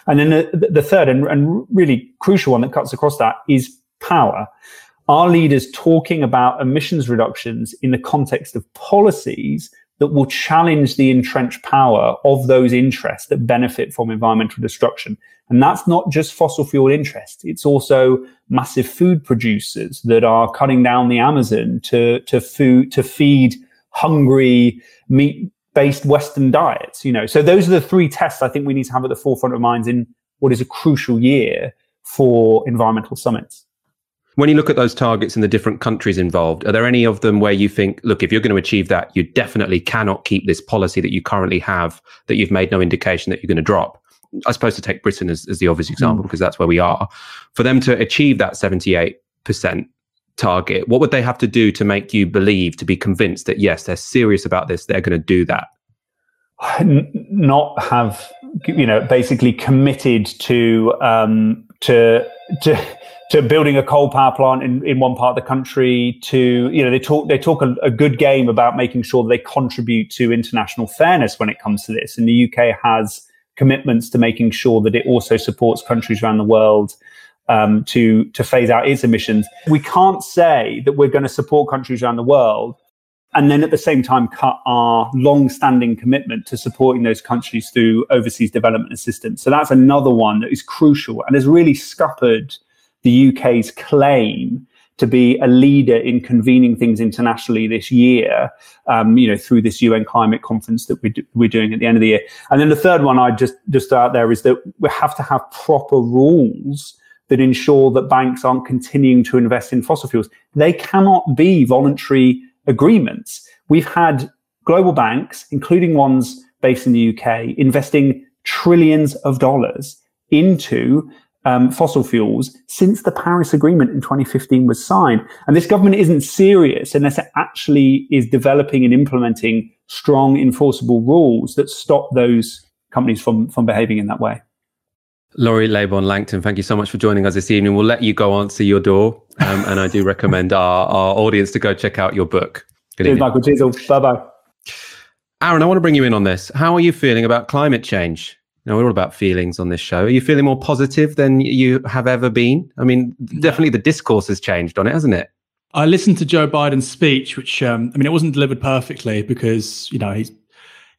And then the, the third and, and really crucial one that cuts across that is power. Are leaders talking about emissions reductions in the context of policies that will challenge the entrenched power of those interests that benefit from environmental destruction. And that's not just fossil fuel interests. It's also massive food producers that are cutting down the Amazon to, to food, to feed hungry meat based Western diets, you know. So those are the three tests I think we need to have at the forefront of minds in what is a crucial year for environmental summits. When you look at those targets in the different countries involved, are there any of them where you think, look, if you're going to achieve that, you definitely cannot keep this policy that you currently have that you've made no indication that you're going to drop? I suppose to take Britain as, as the obvious example, mm. because that's where we are. For them to achieve that 78% target, what would they have to do to make you believe, to be convinced that, yes, they're serious about this, they're going to do that? Not have, you know, basically committed to um, to to to building a coal power plant in, in one part of the country to you know they talk they talk a, a, good game about making sure they contribute to international fairness when it comes to this. And the UK has commitments to making sure that it also supports countries around the world um, to to phase out its emissions. We can't say that we're going to support countries around the world and then at the same time cut our long-standing commitment to supporting those countries through overseas development assistance so that's another one that is crucial and has really scuppered the UK's claim to be a leader in convening things internationally this year, um, you know, through this UN climate conference that we're, do, we're doing at the end of the year. And then the third one I just just out there is that we have to have proper rules that ensure that banks aren't continuing to invest in fossil fuels. They cannot be voluntary agreements. We've had global banks, including ones based in the UK, investing trillions of dollars into um, fossil fuels since the Paris Agreement in 2015 was signed. And this government isn't serious unless it actually is developing and implementing strong enforceable rules that stop those companies from, from behaving in that way. Laurie Laybourn Langton, thank you so much for joining us this evening. We'll let you go answer your door. Um, and I do recommend [LAUGHS] our, our audience to go check out your book. Good Cheers, evening. Michael. Cheers. Bye bye. Aaron, I want to bring you in on this. How are you feeling about climate change? you know, we're all about feelings on this show. Are you feeling more positive than you have ever been? I mean, definitely the discourse has changed on it, hasn't it? I listened to Joe Biden's speech, which um, I mean, it wasn't delivered perfectly because you know he's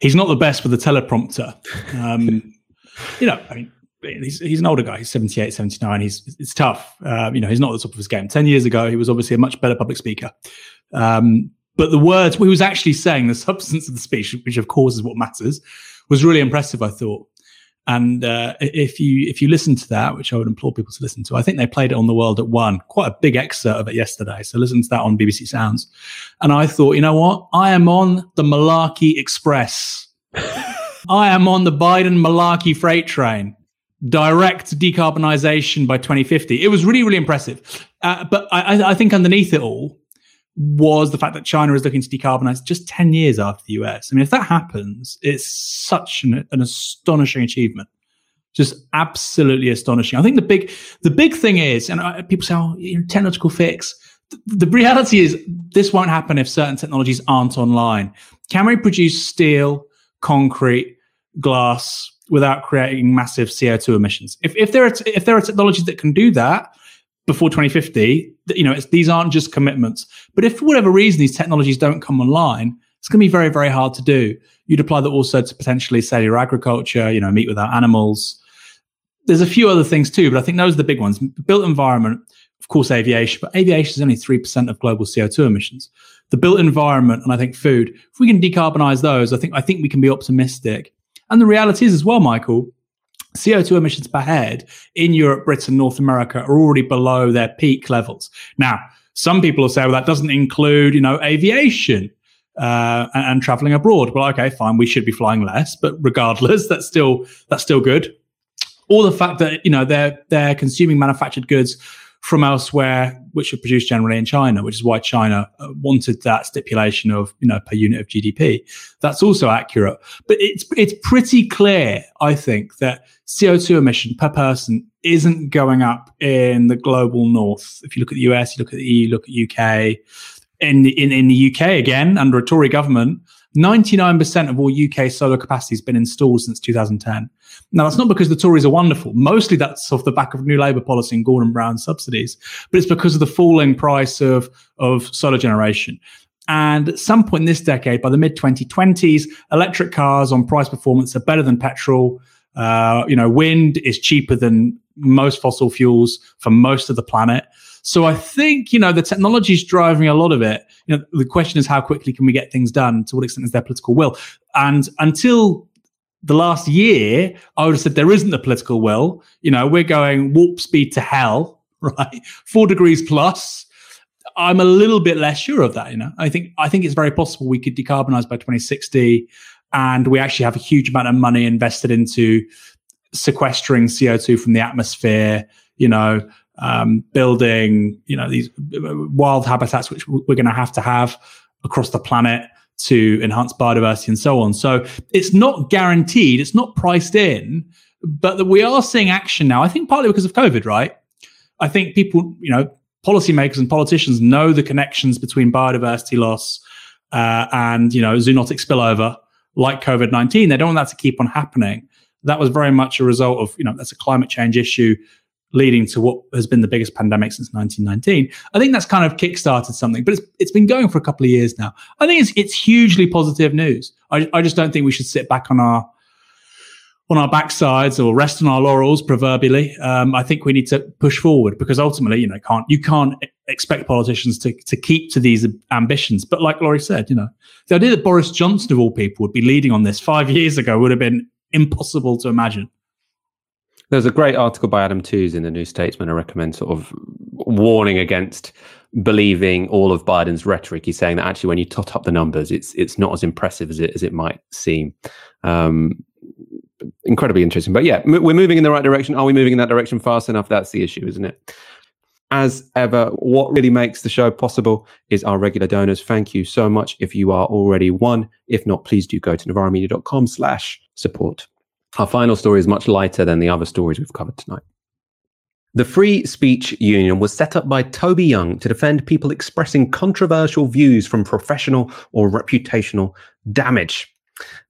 he's not the best with the teleprompter. Um, [LAUGHS] you know, I mean, he's he's an older guy. He's 78, 79. He's it's tough. Uh, you know, he's not at the top of his game. Ten years ago, he was obviously a much better public speaker. Um, but the words he was actually saying, the [LAUGHS] substance of the speech, which of course is what matters, was really impressive. I thought. And uh, if you if you listen to that, which I would implore people to listen to, I think they played it on the World at One, quite a big excerpt of it yesterday. So listen to that on BBC Sounds. And I thought, you know what? I am on the Malarkey Express. [LAUGHS] I am on the Biden Malarkey freight train. Direct decarbonisation by 2050. It was really, really impressive. Uh, but I, I think underneath it all, was the fact that China is looking to decarbonize just 10 years after the US. I mean, if that happens, it's such an, an astonishing achievement. Just absolutely astonishing. I think the big, the big thing is, and I, people say, oh, you know, technological fix. The, the reality is, this won't happen if certain technologies aren't online. Can we produce steel, concrete, glass without creating massive CO2 emissions? If, if there are t- if there are technologies that can do that, before 2050, you know, these aren't just commitments. But if for whatever reason these technologies don't come online, it's going to be very, very hard to do. You'd apply that also to potentially cellular agriculture, you know, meat without animals. There's a few other things too, but I think those are the big ones. Built environment, of course, aviation, but aviation is only 3% of global CO2 emissions. The built environment and I think food, if we can decarbonize those, I think I think we can be optimistic. And the reality is as well, Michael, CO2 emissions per head in Europe, Britain, North America are already below their peak levels. Now, some people will say, well, that doesn't include, you know, aviation uh, and, and traveling abroad. Well, okay, fine, we should be flying less, but regardless, [LAUGHS] that's still that's still good. Or the fact that you know they're they're consuming manufactured goods from elsewhere, which are produced generally in China, which is why China uh, wanted that stipulation of you know per unit of GDP. That's also accurate, but it's it's pretty clear, I think, that CO2 emission per person isn't going up in the global north. If you look at the US, you look at the EU, look at UK. In, in, in the UK, again, under a Tory government, 99% of all UK solar capacity has been installed since 2010. Now, that's not because the Tories are wonderful. Mostly that's off the back of New Labour policy and Gordon Brown subsidies, but it's because of the falling price of, of solar generation. And at some point in this decade, by the mid 2020s, electric cars on price performance are better than petrol. Uh, you know, wind is cheaper than most fossil fuels for most of the planet. So I think, you know, the technology is driving a lot of it. You know, the question is how quickly can we get things done? To what extent is there political will? And until the last year, I would have said there isn't a political will. You know, we're going warp speed to hell, [LAUGHS] right? Four degrees plus. I'm a little bit less sure of that. You know, I think I think it's very possible we could decarbonize by 2060, and we actually have a huge amount of money invested into sequestering CO2 from the atmosphere. You know, um, building you know these wild habitats which we're going to have to have across the planet to enhance biodiversity and so on. So it's not guaranteed, it's not priced in, but that we are seeing action now. I think partly because of COVID, right? I think people, you know, policymakers and politicians know the connections between biodiversity loss uh, and you know zoonotic spillover, like COVID nineteen. They don't want that to keep on happening. That was very much a result of you know that's a climate change issue leading to what has been the biggest pandemic since 1919. I think that's kind of kickstarted something, but it's it's been going for a couple of years now. I think it's it's hugely positive news. I, I just don't think we should sit back on our on our backsides or rest on our laurels, proverbially. Um, I think we need to push forward because ultimately, you know, can't you can't expect politicians to to keep to these ambitions. But like Laurie said, you know, the idea that Boris Johnson of all people would be leading on this five years ago would have been impossible to imagine. There's a great article by Adam Tooze in the New Statesman. I recommend sort of warning against believing all of Biden's rhetoric. He's saying that actually, when you tot up the numbers, it's it's not as impressive as it as it might seem. Um, incredibly interesting. But yeah, m- we're moving in the right direction. Are we moving in that direction fast enough? That's the issue, isn't it? As ever, what really makes the show possible is our regular donors. Thank you so much if you are already one. If not, please do go to novaramedia.com slash support. Our final story is much lighter than the other stories we've covered tonight. The Free Speech Union was set up by Toby Young to defend people expressing controversial views from professional or reputational damage.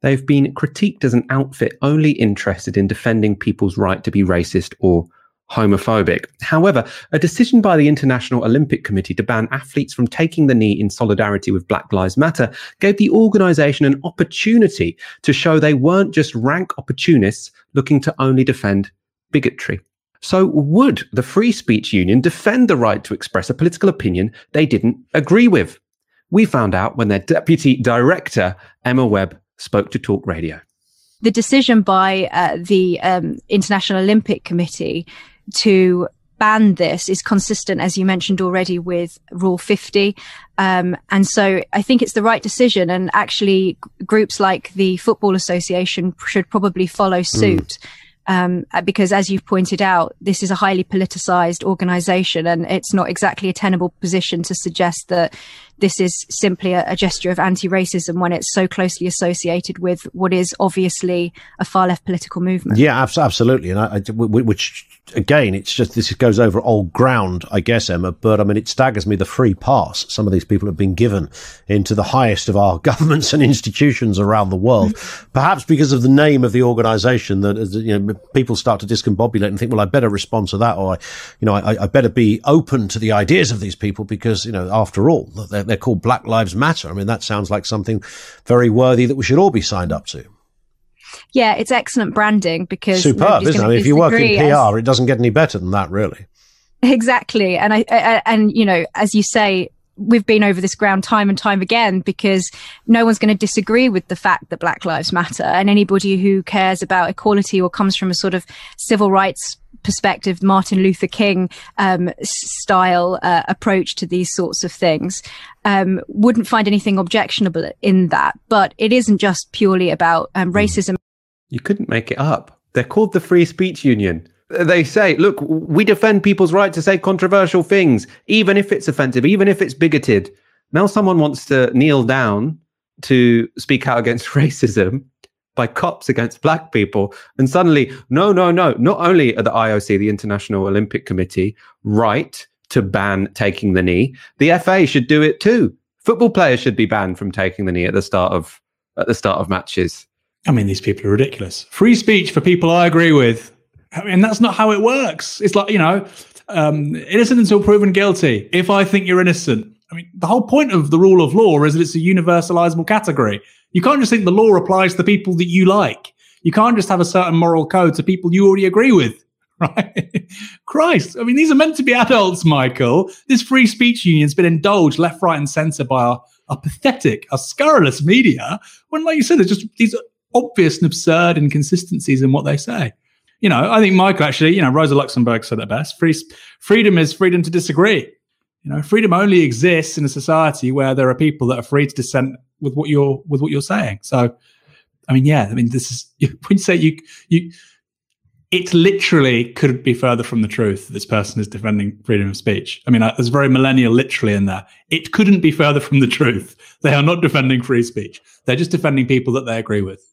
They've been critiqued as an outfit only interested in defending people's right to be racist or homophobic. However, a decision by the International Olympic Committee to ban athletes from taking the knee in solidarity with Black Lives Matter gave the organization an opportunity to show they weren't just rank opportunists looking to only defend bigotry. So, would the Free Speech Union defend the right to express a political opinion they didn't agree with? We found out when their deputy director, Emma Webb, spoke to Talk Radio. The decision by uh, the um, International Olympic Committee to ban this is consistent, as you mentioned already, with Rule 50. Um, and so I think it's the right decision. And actually, groups like the Football Association should probably follow hmm. suit. Mm. Um, because as you've pointed out, this is a highly politicized organization and it's not exactly a tenable position to suggest that this is simply a, a gesture of anti-racism when it's so closely associated with what is obviously a far left political movement. Yeah, absolutely. And I, I, which again, it's just this goes over old ground, I guess, Emma. But I mean, it staggers me the free pass some of these people have been given into the highest of our [LAUGHS] governments and institutions around the world. Mm-hmm. Perhaps because of the name of the organisation, that you know, people start to discombobulate and think, well, I better respond to that, or I, you know, I, I better be open to the ideas of these people because you know, after all, they're, they're called Black Lives Matter. I mean, that sounds like something very worthy that we should all be signed up to yeah, it's excellent branding because superb, isn't it? I mean, if you work in PR, as... it doesn't get any better than that, really. Exactly, and I, I and you know, as you say, we've been over this ground time and time again because no one's going to disagree with the fact that Black Lives Matter. And anybody who cares about equality or comes from a sort of civil rights perspective, Martin Luther King um, style uh, approach to these sorts of things, um, wouldn't find anything objectionable in that. But it isn't just purely about um, hmm. racism. You couldn't make it up. They're called the Free Speech Union they say, look, we defend people's right to say controversial things, even if it's offensive, even if it's bigoted. Now someone wants to kneel down to speak out against [LAUGHS] racism by cops against black people. And suddenly, no, no, no, not only are the IOC, the International Olympic Committee, right to ban taking the knee, the FA should do it too. Football players should be banned from taking the knee at the start of at the start of matches. I mean, these people are ridiculous. Free speech for people I agree with. I mean, that's not how it works. It's like, you know, um, innocent until proven guilty. If I think you're innocent, I mean, the whole point of the rule of law is that it's a universalizable category. You can't just think the law applies to the people that you like. You can't just have a certain moral code to people you already agree with, [LAUGHS] right? Christ. I mean, these are meant to be adults, Michael. This free speech union's been indulged left, right, and center by our pathetic, our scurrilous media when, like you said, there's just these obvious and absurd inconsistencies in what they say you know, I think Michael actually, you know, Rosa Luxemburg said it best. Free, freedom is freedom to disagree. You know, freedom only exists in a society where there are people that are free to dissent with what you're with what you're saying. So, I mean, yeah, I mean, this is [LAUGHS] when you say you you, it literally couldn't be further from the truth. This person is defending freedom of speech. I mean, there's very millennial literally in there. It couldn't be further from the truth. They are not defending free speech. They're just defending people that they agree with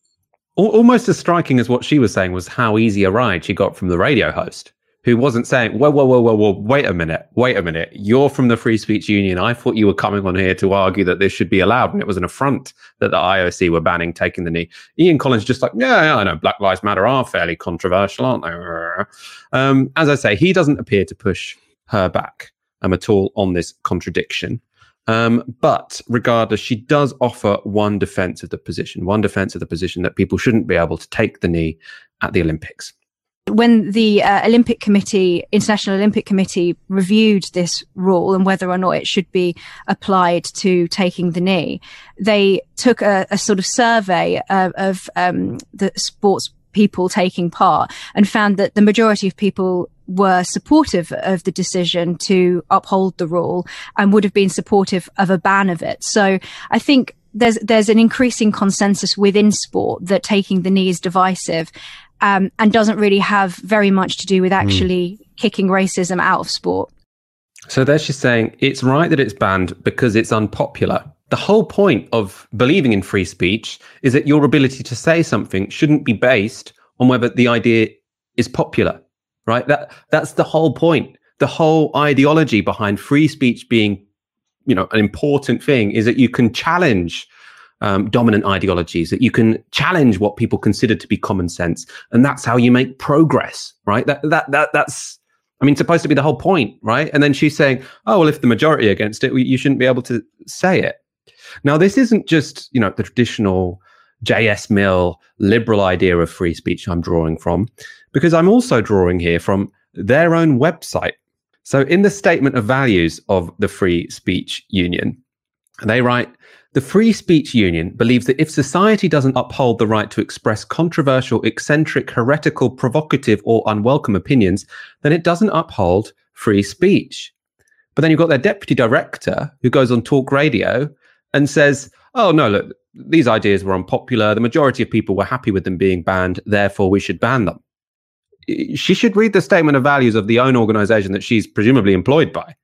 almost as striking as what she was saying was how easy a ride she got from the radio host who wasn't saying, whoa, whoa, whoa, whoa, whoa, wait a minute, wait a minute. You're from the Free Speech Union. I thought you were coming on here to argue that this should be allowed. And it was an affront that the IOC were banning taking the knee. Ian Collins just like, yeah, yeah I know Black Lives Matter are fairly controversial, aren't they? Um, as I say, he doesn't appear to push her back um, at all on this contradiction. Um, but regardless, she does offer one defense of the position, one defense of the position that people shouldn't be able to take the knee at the Olympics when the uh, Olympic Committee, International Olympic Committee, reviewed this rule and whether or not it should be applied to taking the knee, they took a, a sort of survey of, of um, the sports people taking part and found that the majority of people were supportive of the decision to uphold the rule and would have been supportive of a ban of it. So I think there's there's an increasing consensus within sport that taking the knee is divisive um, and doesn't really have very much to do with hmm. actually mm. kicking racism out of sport. So there she's saying it's right that it's banned because it's unpopular. The whole point of believing in free speech is that your ability to say something shouldn't be based on whether the idea is popular, right? That that's the whole point. The whole ideology behind free speech being, you know, an important thing is that you can challenge um, dominant ideologies, that you can challenge what people consider to be common sense, and that's how you make progress, right? That that that that's. I mean, supposed to be the whole point, right? And then she's saying, "Oh, well, if the majority against it, you shouldn't be able to say it." Now, this isn't just you know the traditional J.S. Mill liberal idea of free speech I'm drawing from, because I'm also drawing here from their own website. So, in the statement of values of the Free Speech Union, they write the Free Speech Union believes that if society doesn't uphold the right to express controversial, eccentric, heretical, provocative, or unwelcome opinions, then it doesn't uphold free speech. But then you've got their deputy director who goes on talk radio and says, oh, no, look, these ideas were unpopular. The majority of people were happy with them being banned. Therefore, we should ban them. She should read the statement of values of the own organization that she's presumably employed by.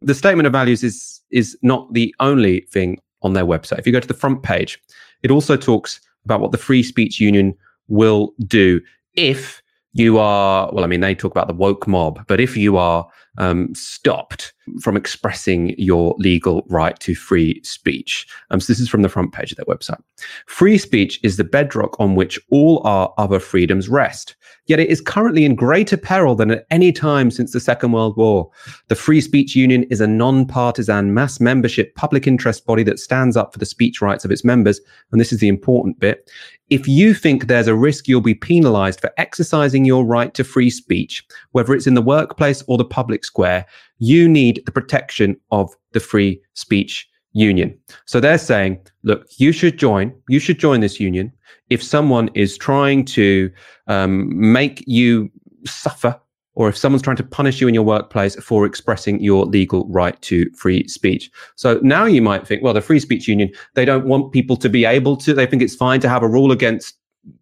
The statement of values is, is not the only thing on their website. If you go to the front page, it also talks about what the Free Speech Union will do if you are, well, I mean, they talk about the woke mob, but if you are um, stopped from expressing your legal right to free speech. Um, so this is from the front page of their website. Free speech is the bedrock on which all our other freedoms rest. Yet it is currently in greater peril than at any time since the Second World War. The Free Speech Union is a non-partisan mass membership public interest body that stands up for the speech rights of its members. And this is the important bit. If you think there's a risk you'll be penalized for exercising your right to free speech, whether it's in the workplace or the public square, you need the protection of the free speech union. So they're saying, look, you should join, you should join this union. If someone is trying to um, make you suffer or if someone's trying to punish you in your workplace for expressing your legal right to free speech. So now you might think, well, the Free Speech Union, they don't want people to be able to, they think it's fine to have a rule against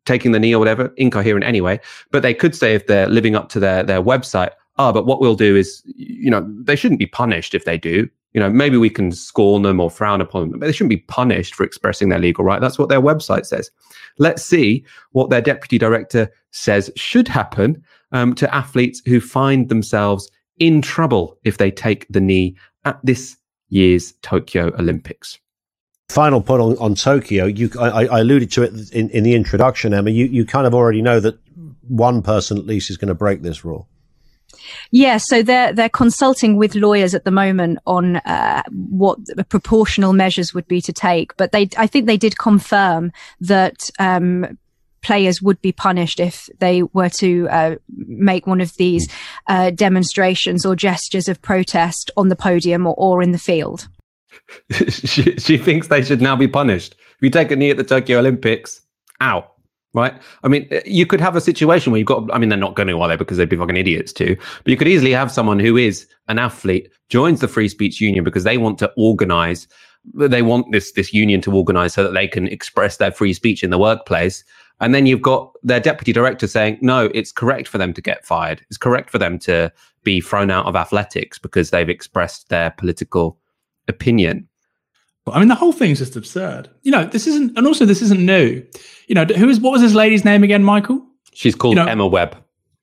taking the knee or whatever, incoherent anyway. But they could say if they're living up to their, their website, ah, but what we'll do is, you know, they shouldn't be punished if they do. You know, maybe we can scorn them or frown upon them, but they shouldn't be punished for expressing their legal right. That's what their website says. Let's see what their deputy director says should happen um, to athletes who find themselves in trouble if they take the knee at this year's Tokyo Olympics. Final point on, on Tokyo. You, I, I, alluded to it in, in the introduction, Emma. You, you kind of already know that one person at least is going to break this rule. Yeah, so they're they're consulting with lawyers at the moment on uh, what proportional measures would be to take. But they, I think they did confirm that um, players would be punished if they were to uh, make one of these uh, demonstrations or gestures of protest on the podium or, or in the field. [LAUGHS] she, she thinks they should now be punished. If you take a knee at the Tokyo Olympics, out. Right. I mean, uh, you could have a situation where you've got, I mean, they're not going to, are they? Because they'd be fucking idiots too. But you could easily have someone who is an athlete, joins the Free Speech Union because they want to organize, they want this, this union to organize so that they can express their free speech in the workplace. And then you've got their deputy director saying, no, it's correct for them to get fired. It's correct for them to be thrown out of athletics because they've expressed their political opinion. I mean, the whole thing's just absurd. You know, this isn't, and also this isn't new. You know, who is, what was this lady's name again, Michael? She's called you know, Emma Webb.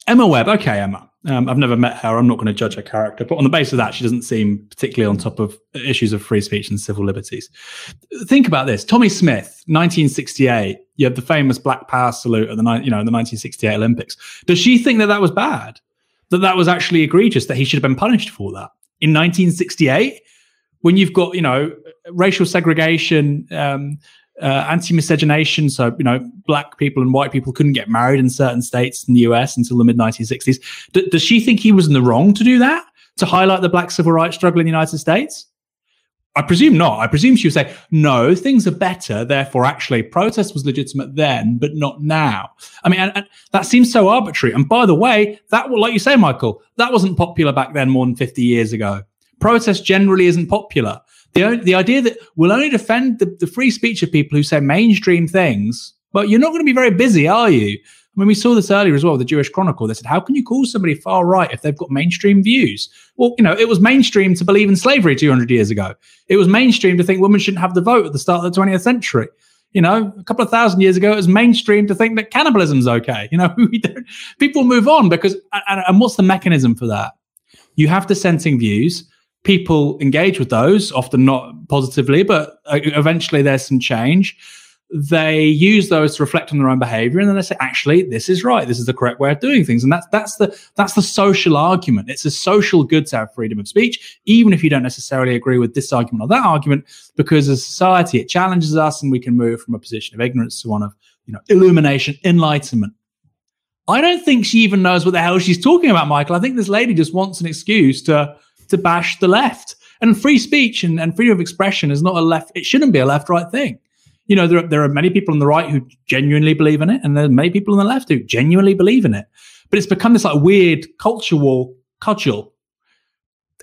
Emma Webb. Okay, Emma. Um, I've never met her. I'm not going to judge her character, but on the basis of that, she doesn't seem particularly on top of issues of free speech and civil liberties. Think about this: Tommie Smith, 1968. You have the famous Black Power salute at the you know the 1968 Olympics. Does she think that that was bad? That that was actually egregious? That he should have been punished for that in 1968? When you've got you know racial segregation. Um, uh, anti-miscegenation. So, you know, black people and white people couldn't get married in certain states in the US until the mid 1960s. D- does she think he was in the wrong to do that? To highlight the black civil rights struggle in the United States? I presume not. I presume she would say, no, things are better. Therefore, actually, protest was legitimate then, but not now. I mean, and, and that seems so arbitrary. And by the way, that, like you say, Michael, that wasn't popular back then more than 50 years ago. Protest generally isn't popular. The, the idea that we'll only defend the, the free speech of people who say mainstream things, but you're not going to be very busy, are you? I mean, we saw this earlier as well, the Jewish Chronicle. They said, how can you call somebody far right if they've got mainstream views? Well, you know, it was mainstream to believe in slavery 200 years ago. It was mainstream to think women shouldn't have the vote at the start of the 20th century. You know, a couple of thousand years ago, it was mainstream to think that cannibalism's okay. You know, [LAUGHS] people move on because, and, and what's the mechanism for that? You have dissenting views people engage with those, often not positively, but uh, eventually there's some change. They use those to reflect on their own behavior, and then they say, "Actually, this is right. This is the correct way of doing things." And that's that's the that's the social argument. It's a social good to have freedom of speech, even if you don't necessarily agree with this argument or that argument, because as society, it challenges us, and we can move from a position of ignorance to one of you know illumination, enlightenment. I don't think she even knows what the hell she's talking about, Michael. I think this lady just wants an excuse to to bash the left. And free speech and, and freedom of expression is not a left, it shouldn't be a left right thing. You know, there, there are many people on the right who genuinely believe in it, and there are many people on the left who genuinely believe in it. But it's become this like weird culture war cudgel.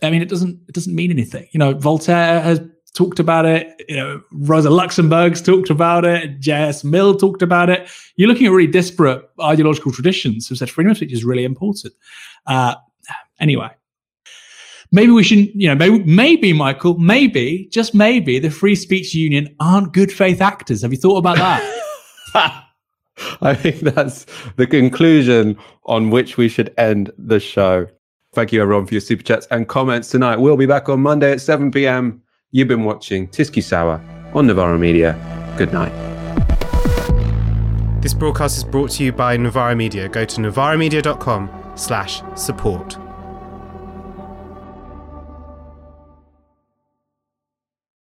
I mean, it doesn't it doesn't mean anything. You know, Voltaire has talked about it. You know, Rosa Luxemburg's talked about it. J.S. Mill talked about it. You're looking at really disparate ideological traditions who said freedom of speech is really important. Uh, anyway, maybe we shouldn't, you know, maybe, maybe, Michael, maybe, just maybe the Free Speech Union aren't good faith actors. Have you thought about that? [LAUGHS] I think that's the conclusion on which we should end the show. Thank you, everyone, for your super chats and comments tonight. We'll be back on Monday at 7 p.m. You've been watching TyskySour on Novara Media. Good night. This broadcast is brought to you by Novara Media. Go to novaramedia.com slash support.